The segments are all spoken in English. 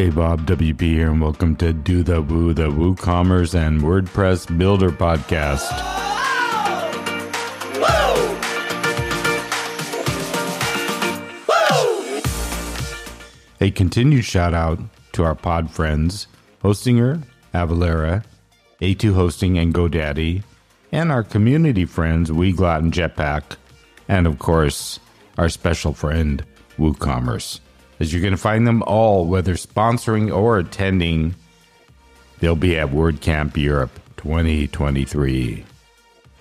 Hey, Bob WP here, and welcome to Do the Woo, the WooCommerce and WordPress Builder Podcast. A continued shout out to our pod friends, Hostinger, Avalara, A2 Hosting, and GoDaddy, and our community friends, Weglot and Jetpack, and of course, our special friend, WooCommerce as you're going to find them all, whether sponsoring or attending. They'll be at WordCamp Europe 2023.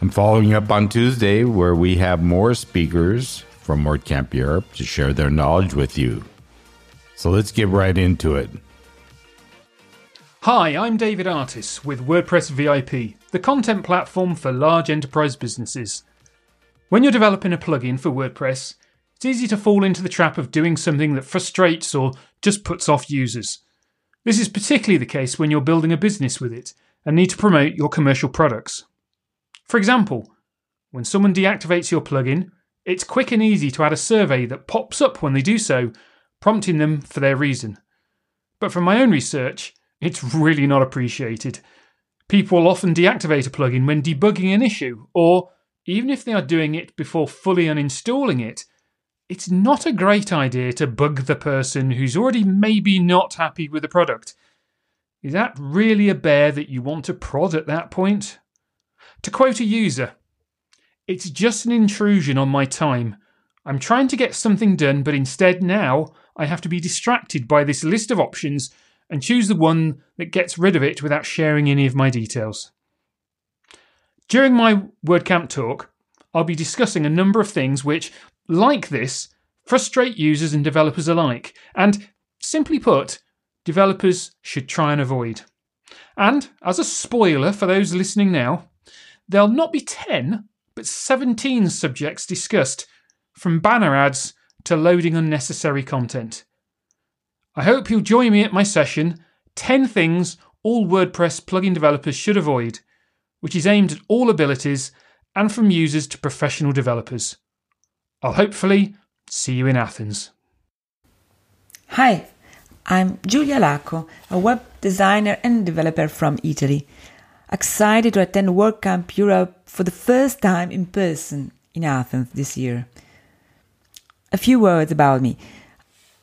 I'm following up on Tuesday, where we have more speakers from WordCamp Europe to share their knowledge with you. So let's get right into it. Hi, I'm David Artiss with WordPress VIP, the content platform for large enterprise businesses. When you're developing a plugin for WordPress, it's easy to fall into the trap of doing something that frustrates or just puts off users. This is particularly the case when you're building a business with it and need to promote your commercial products. For example, when someone deactivates your plugin, it's quick and easy to add a survey that pops up when they do so, prompting them for their reason. But from my own research, it's really not appreciated. People often deactivate a plugin when debugging an issue, or even if they are doing it before fully uninstalling it, it's not a great idea to bug the person who's already maybe not happy with the product. Is that really a bear that you want to prod at that point? To quote a user, it's just an intrusion on my time. I'm trying to get something done, but instead now I have to be distracted by this list of options and choose the one that gets rid of it without sharing any of my details. During my WordCamp talk, I'll be discussing a number of things which, like this frustrate users and developers alike, and simply put, developers should try and avoid. And as a spoiler for those listening now, there'll not be 10, but 17 subjects discussed, from banner ads to loading unnecessary content. I hope you'll join me at my session 10 Things All WordPress Plugin Developers Should Avoid, which is aimed at all abilities and from users to professional developers. I'll hopefully see you in Athens. Hi, I'm Giulia Lacco, a web designer and developer from Italy. Excited to attend WordCamp Europe for the first time in person in Athens this year. A few words about me.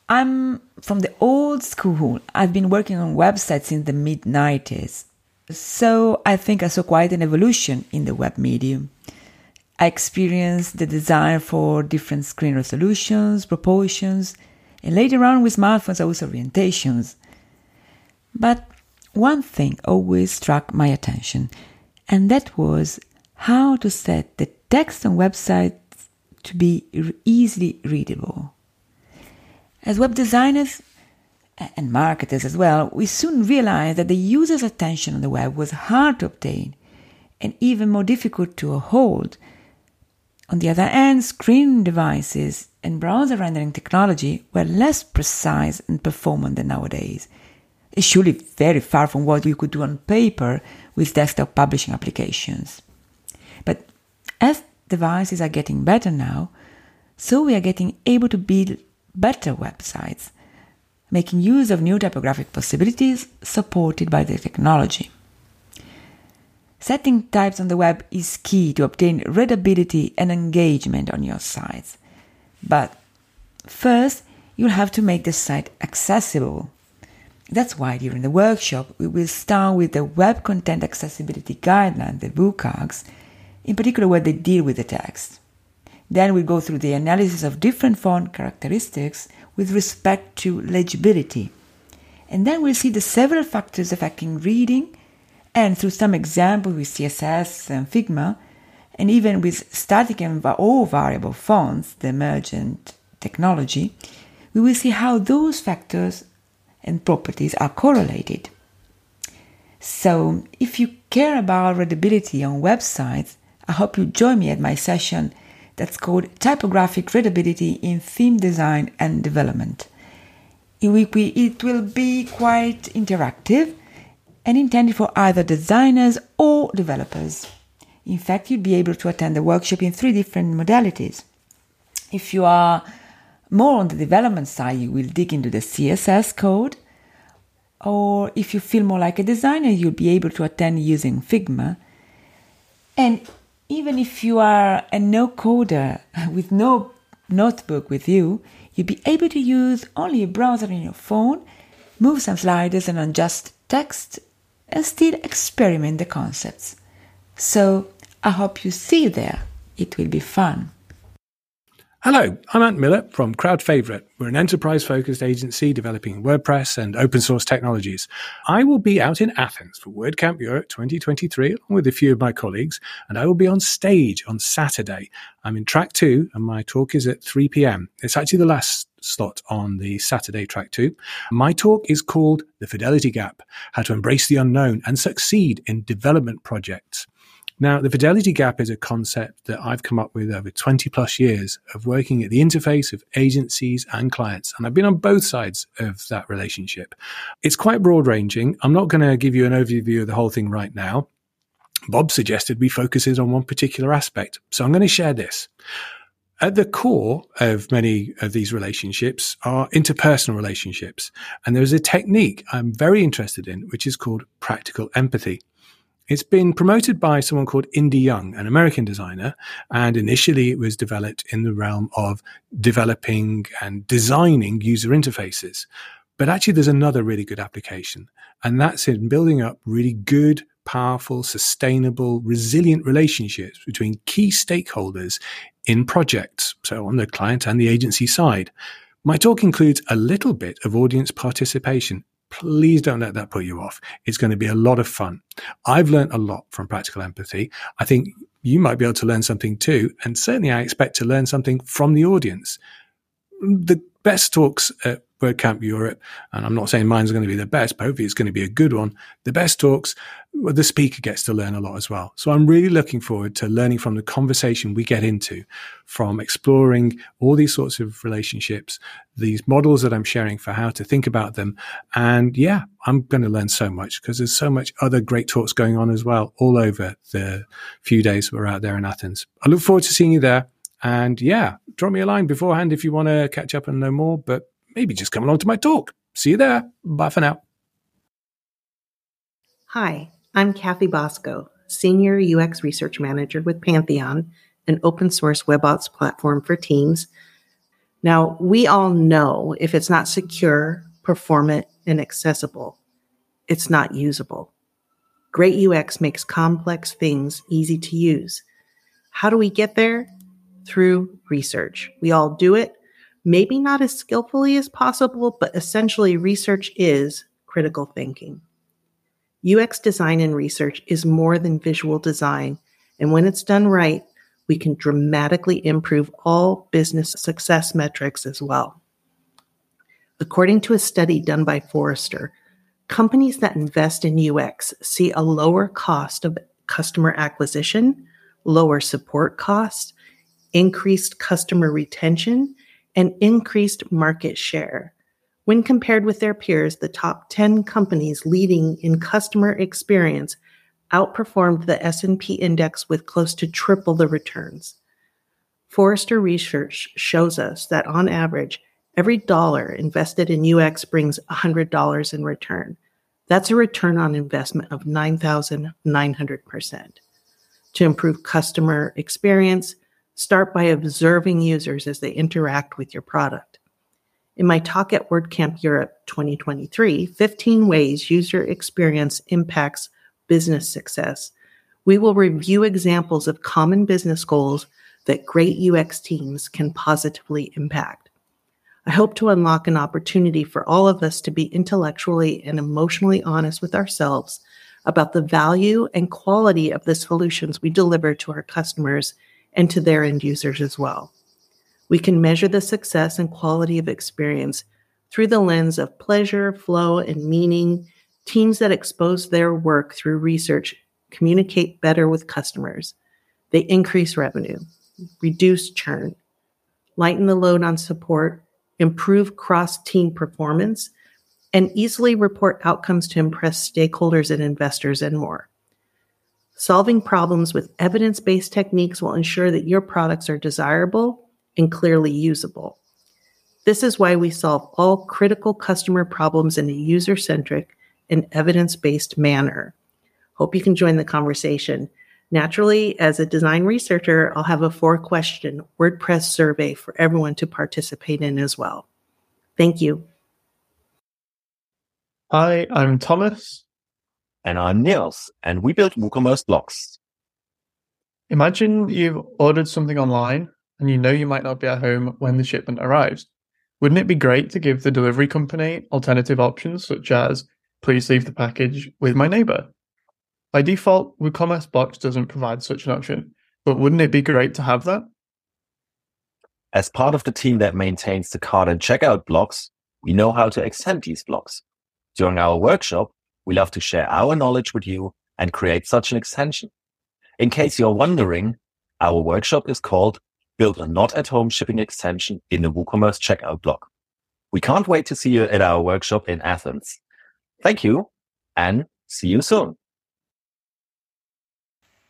I'm from the old school. I've been working on websites since the mid 90s. So I think I saw quite an evolution in the web medium. I experienced the desire for different screen resolutions, proportions, and later on with smartphones also orientations. But one thing always struck my attention, and that was how to set the text on websites to be easily readable. As web designers and marketers as well, we soon realized that the user's attention on the web was hard to obtain and even more difficult to hold on the other hand, screen devices and browser rendering technology were less precise and performant than nowadays. It's surely very far from what you could do on paper with desktop publishing applications. But as devices are getting better now, so we are getting able to build better websites, making use of new typographic possibilities supported by the technology. Setting types on the web is key to obtain readability and engagement on your sites. But first, you'll have to make the site accessible. That's why during the workshop, we will start with the Web Content Accessibility Guideline, the WCAGs, in particular where they deal with the text. Then we'll go through the analysis of different font characteristics with respect to legibility. And then we'll see the several factors affecting reading and through some examples with CSS and Figma, and even with static and all variable fonts, the emergent technology, we will see how those factors and properties are correlated. So, if you care about readability on websites, I hope you join me at my session that's called Typographic Readability in Theme Design and Development. It will be quite interactive and intended for either designers or developers. In fact, you'll be able to attend the workshop in three different modalities. If you are more on the development side, you will dig into the CSS code, or if you feel more like a designer, you'll be able to attend using Figma. And even if you are a no coder with no notebook with you, you'll be able to use only a browser on your phone, move some sliders and adjust text, and still experiment the concepts. So I hope you see you there. It will be fun. Hello, I'm Ant Miller from Crowd Favorite. We're an enterprise focused agency developing WordPress and open source technologies. I will be out in Athens for WordCamp Europe 2023 along with a few of my colleagues, and I will be on stage on Saturday. I'm in track two, and my talk is at 3 p.m. It's actually the last slot on the Saturday track two. My talk is called The Fidelity Gap How to Embrace the Unknown and Succeed in Development Projects. Now, the fidelity gap is a concept that I've come up with over 20 plus years of working at the interface of agencies and clients. And I've been on both sides of that relationship. It's quite broad ranging. I'm not going to give you an overview of the whole thing right now. Bob suggested we focus it on one particular aspect. So I'm going to share this. At the core of many of these relationships are interpersonal relationships. And there's a technique I'm very interested in, which is called practical empathy. It's been promoted by someone called Indi Young, an American designer, and initially it was developed in the realm of developing and designing user interfaces. But actually, there's another really good application, and that's in building up really good, powerful, sustainable, resilient relationships between key stakeholders in projects, so on the client and the agency side. My talk includes a little bit of audience participation please don't let that put you off. It's going to be a lot of fun. I've learned a lot from practical empathy. I think you might be able to learn something too. And certainly I expect to learn something from the audience. The best talks at WordCamp Europe, and I'm not saying mine's going to be the best, but hopefully it's going to be a good one. The best talks, the speaker gets to learn a lot as well. So I'm really looking forward to learning from the conversation we get into, from exploring all these sorts of relationships, these models that I'm sharing for how to think about them. And yeah, I'm going to learn so much because there's so much other great talks going on as well, all over the few days we're out there in Athens. I look forward to seeing you there. And yeah, drop me a line beforehand if you want to catch up and know more. But maybe just come along to my talk. See you there. Bye for now. Hi, I'm Kathy Bosco, Senior UX Research Manager with Pantheon, an open source WebOps platform for teams. Now, we all know if it's not secure, performant, and accessible, it's not usable. Great UX makes complex things easy to use. How do we get there? Through research. We all do it, maybe not as skillfully as possible, but essentially, research is critical thinking. UX design and research is more than visual design, and when it's done right, we can dramatically improve all business success metrics as well. According to a study done by Forrester, companies that invest in UX see a lower cost of customer acquisition, lower support costs, increased customer retention, and increased market share. When compared with their peers, the top 10 companies leading in customer experience outperformed the S&P index with close to triple the returns. Forrester research shows us that on average, every dollar invested in UX brings $100 in return. That's a return on investment of 9,900%. To improve customer experience, Start by observing users as they interact with your product. In my talk at WordCamp Europe 2023, 15 ways user experience impacts business success, we will review examples of common business goals that great UX teams can positively impact. I hope to unlock an opportunity for all of us to be intellectually and emotionally honest with ourselves about the value and quality of the solutions we deliver to our customers and to their end users as well. We can measure the success and quality of experience through the lens of pleasure, flow, and meaning. Teams that expose their work through research communicate better with customers. They increase revenue, reduce churn, lighten the load on support, improve cross team performance, and easily report outcomes to impress stakeholders and investors and more. Solving problems with evidence based techniques will ensure that your products are desirable and clearly usable. This is why we solve all critical customer problems in a user centric and evidence based manner. Hope you can join the conversation. Naturally, as a design researcher, I'll have a four question WordPress survey for everyone to participate in as well. Thank you. Hi, I'm Thomas. And I'm Niels, and we build WooCommerce blocks. Imagine you've ordered something online and you know you might not be at home when the shipment arrives. Wouldn't it be great to give the delivery company alternative options such as please leave the package with my neighbor? By default, WooCommerce Blocks doesn't provide such an option, but wouldn't it be great to have that? As part of the team that maintains the cart and checkout blocks, we know how to extend these blocks. During our workshop, we love to share our knowledge with you and create such an extension. In case you're wondering, our workshop is called Build a Not at Home Shipping Extension in the WooCommerce Checkout block. We can't wait to see you at our workshop in Athens. Thank you and see you soon.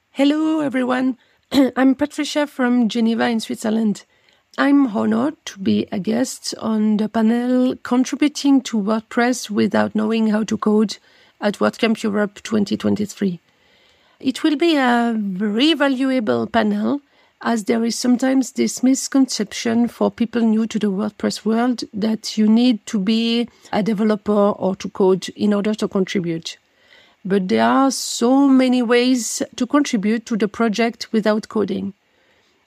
Hello, everyone. I'm Patricia from Geneva in Switzerland. I'm honored to be a guest on the panel contributing to WordPress without knowing how to code at WordCamp Europe 2023. It will be a very valuable panel as there is sometimes this misconception for people new to the WordPress world that you need to be a developer or to code in order to contribute. But there are so many ways to contribute to the project without coding.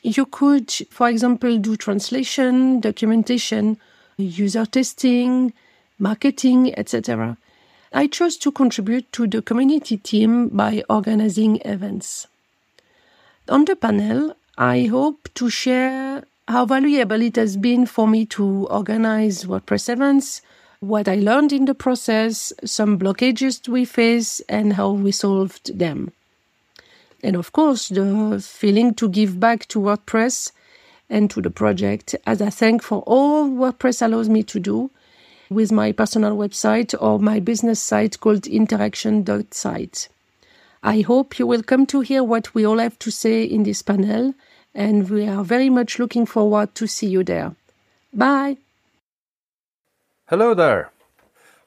You could, for example, do translation, documentation, user testing, marketing, etc. I chose to contribute to the community team by organizing events. On the panel, I hope to share how valuable it has been for me to organize WordPress events, what I learned in the process, some blockages we face, and how we solved them. And of course, the feeling to give back to WordPress and to the project as a thank for all WordPress allows me to do with my personal website or my business site called interaction.site. I hope you will come to hear what we all have to say in this panel, and we are very much looking forward to see you there. Bye! Hello there.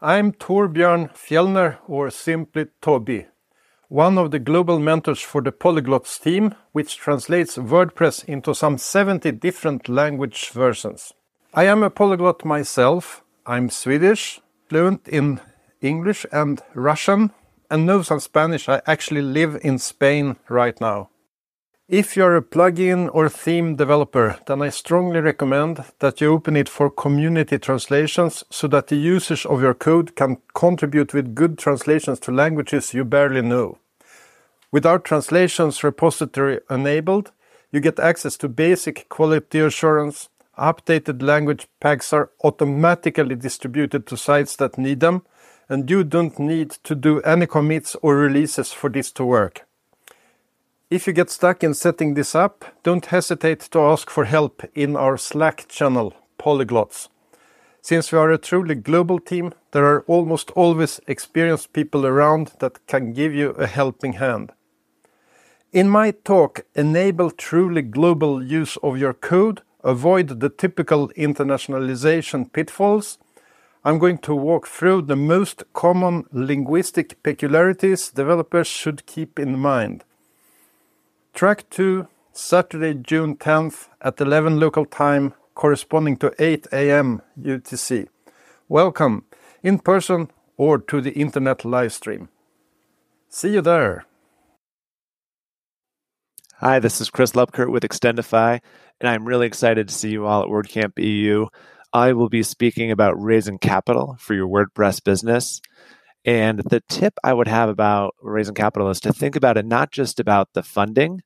I'm Torbjörn Fjellner, or simply Toby, one of the global mentors for the Polyglots team, which translates WordPress into some 70 different language versions. I am a polyglot myself, I'm Swedish, fluent in English and Russian, and know some Spanish. I actually live in Spain right now. If you're a plugin or theme developer, then I strongly recommend that you open it for community translations so that the users of your code can contribute with good translations to languages you barely know. With our translations repository enabled, you get access to basic quality assurance, updated language packs are automatically distributed to sites that need them, and you don't need to do any commits or releases for this to work. If you get stuck in setting this up, don't hesitate to ask for help in our Slack channel, Polyglots. Since we are a truly global team, there are almost always experienced people around that can give you a helping hand. In my talk, Enable Truly Global Use of Your Code, avoid the typical internationalization pitfalls, I'm going to walk through the most common linguistic peculiarities developers should keep in mind. Track 2, Saturday, June 10th at 11 local time, corresponding to 8 a.m. UTC. Welcome, in person or to the internet live stream. See you there. Hi, this is Chris Lubkert with Extendify and I'm really excited to see you all at WordCamp EU. I will be speaking about raising capital for your WordPress business. And the tip I would have about raising capital is to think about it not just about the funding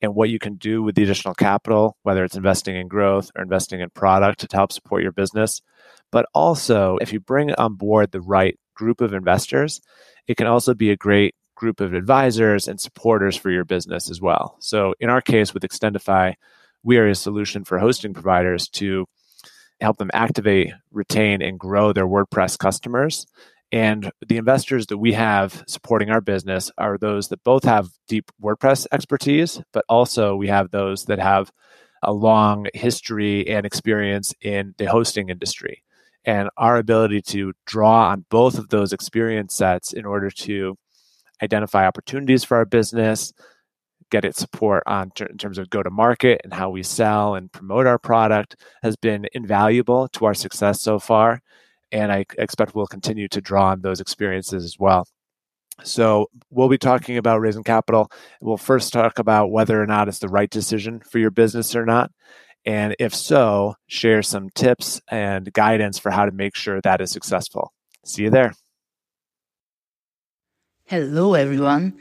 and what you can do with the additional capital, whether it's investing in growth or investing in product to help support your business, but also if you bring on board the right group of investors, it can also be a great group of advisors and supporters for your business as well. So in our case with Extendify, we are a solution for hosting providers to help them activate, retain, and grow their WordPress customers. And the investors that we have supporting our business are those that both have deep WordPress expertise, but also we have those that have a long history and experience in the hosting industry. And our ability to draw on both of those experience sets in order to identify opportunities for our business, get it support on in terms of go to market and how we sell and promote our product has been invaluable to our success so far and i expect we'll continue to draw on those experiences as well. So we'll be talking about raising capital. We'll first talk about whether or not it's the right decision for your business or not and if so share some tips and guidance for how to make sure that is successful. See you there hello everyone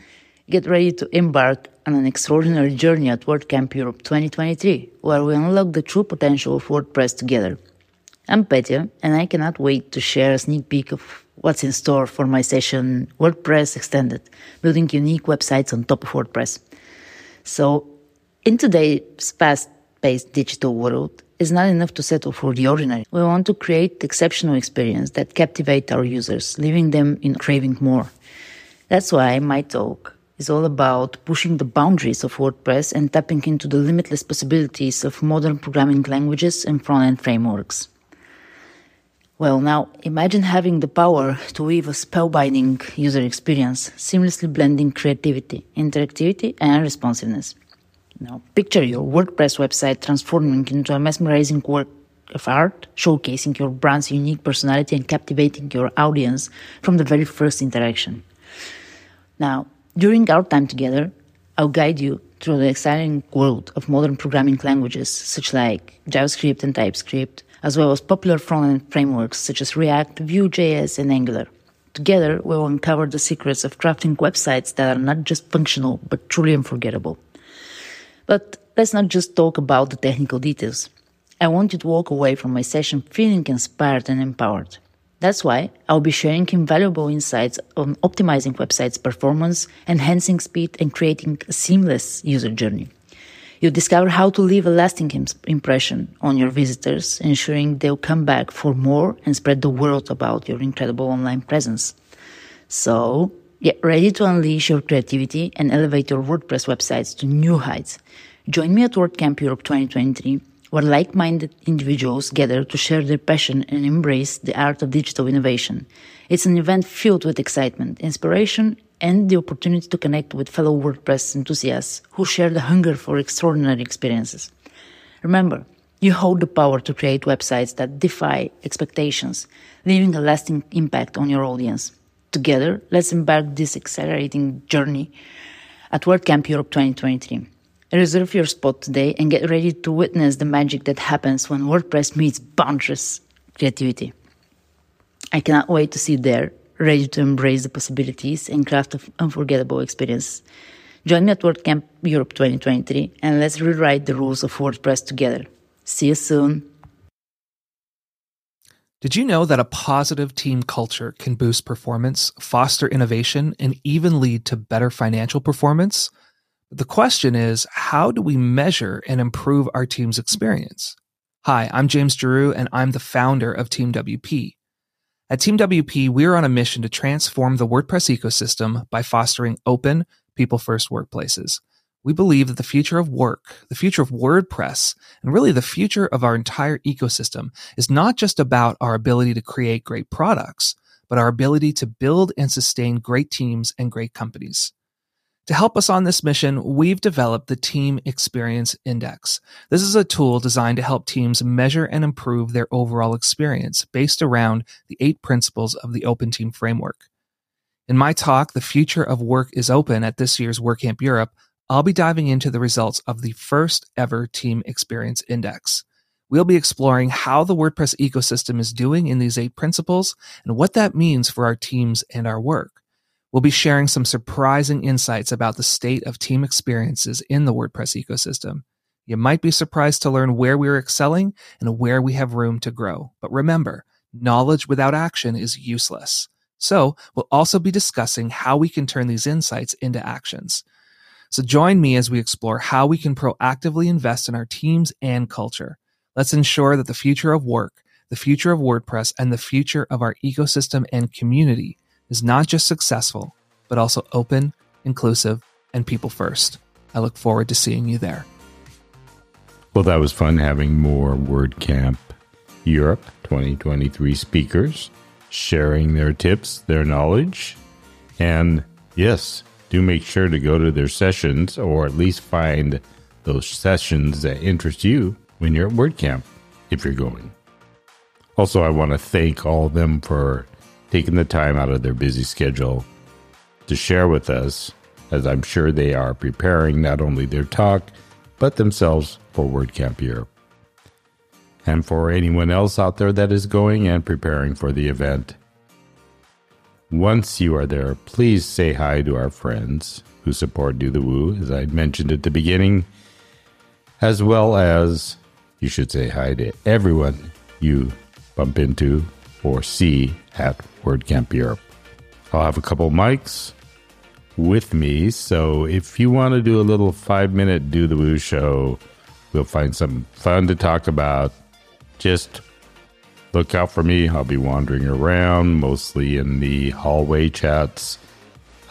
get ready to embark on an extraordinary journey at WordCamp Europe 2023, where we unlock the true potential of WordPress together. I'm Petya, and I cannot wait to share a sneak peek of what's in store for my session WordPress Extended, building unique websites on top of WordPress. So, in today's fast paced digital world, it's not enough to settle for the ordinary. We want to create exceptional experience that captivate our users, leaving them in craving more. That's why my talk is all about pushing the boundaries of WordPress and tapping into the limitless possibilities of modern programming languages and front end frameworks. Well, now imagine having the power to weave a spellbinding user experience, seamlessly blending creativity, interactivity, and responsiveness. Now, picture your WordPress website transforming into a mesmerizing work of art, showcasing your brand's unique personality and captivating your audience from the very first interaction. Now, during our time together, I'll guide you through the exciting world of modern programming languages such like JavaScript and TypeScript, as well as popular front-end frameworks such as React, Vue.js, and Angular. Together, we will uncover the secrets of crafting websites that are not just functional, but truly unforgettable. But let's not just talk about the technical details. I want you to walk away from my session feeling inspired and empowered. That's why I'll be sharing invaluable insights on optimizing websites' performance, enhancing speed, and creating a seamless user journey. You'll discover how to leave a lasting impression on your visitors, ensuring they'll come back for more and spread the word about your incredible online presence. So, get ready to unleash your creativity and elevate your WordPress websites to new heights. Join me at WordCamp Europe 2023 where like minded individuals gather to share their passion and embrace the art of digital innovation. It's an event filled with excitement, inspiration, and the opportunity to connect with fellow WordPress enthusiasts who share the hunger for extraordinary experiences. Remember, you hold the power to create websites that defy expectations, leaving a lasting impact on your audience. Together, let's embark this exhilarating journey at WordCamp Europe 2023. Reserve your spot today and get ready to witness the magic that happens when WordPress meets boundless creativity. I cannot wait to see there, ready to embrace the possibilities and craft an unforgettable experience. Join me at WordCamp Europe 2023 and let's rewrite the rules of WordPress together. See you soon. Did you know that a positive team culture can boost performance, foster innovation, and even lead to better financial performance? The question is, how do we measure and improve our team's experience? Hi, I'm James Giroux, and I'm the founder of Team WP. At Team WP, we're on a mission to transform the WordPress ecosystem by fostering open, people first workplaces. We believe that the future of work, the future of WordPress, and really the future of our entire ecosystem is not just about our ability to create great products, but our ability to build and sustain great teams and great companies. To help us on this mission, we've developed the Team Experience Index. This is a tool designed to help teams measure and improve their overall experience based around the eight principles of the Open Team Framework. In my talk, The Future of Work is Open at this year's WordCamp Europe, I'll be diving into the results of the first ever Team Experience Index. We'll be exploring how the WordPress ecosystem is doing in these eight principles and what that means for our teams and our work. We'll be sharing some surprising insights about the state of team experiences in the WordPress ecosystem. You might be surprised to learn where we're excelling and where we have room to grow. But remember, knowledge without action is useless. So, we'll also be discussing how we can turn these insights into actions. So, join me as we explore how we can proactively invest in our teams and culture. Let's ensure that the future of work, the future of WordPress, and the future of our ecosystem and community is not just successful, but also open, inclusive, and people first. I look forward to seeing you there. Well, that was fun having more WordCamp Europe 2023 speakers sharing their tips, their knowledge. And yes, do make sure to go to their sessions or at least find those sessions that interest you when you're at WordCamp if you're going. Also, I want to thank all of them for taking the time out of their busy schedule to share with us, as I'm sure they are preparing not only their talk, but themselves for WordCamp Europe. And for anyone else out there that is going and preparing for the event, once you are there, please say hi to our friends who support Do the Woo, as I mentioned at the beginning, as well as you should say hi to everyone you bump into or c at WordCamp Europe. I'll have a couple mics with me, so if you want to do a little five minute Do the Woo show, we'll find some fun to talk about. Just look out for me. I'll be wandering around, mostly in the hallway chats.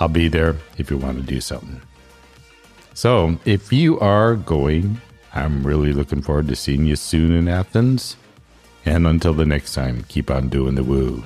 I'll be there if you want to do something. So, if you are going, I'm really looking forward to seeing you soon in Athens. And until the next time, keep on doing the woo.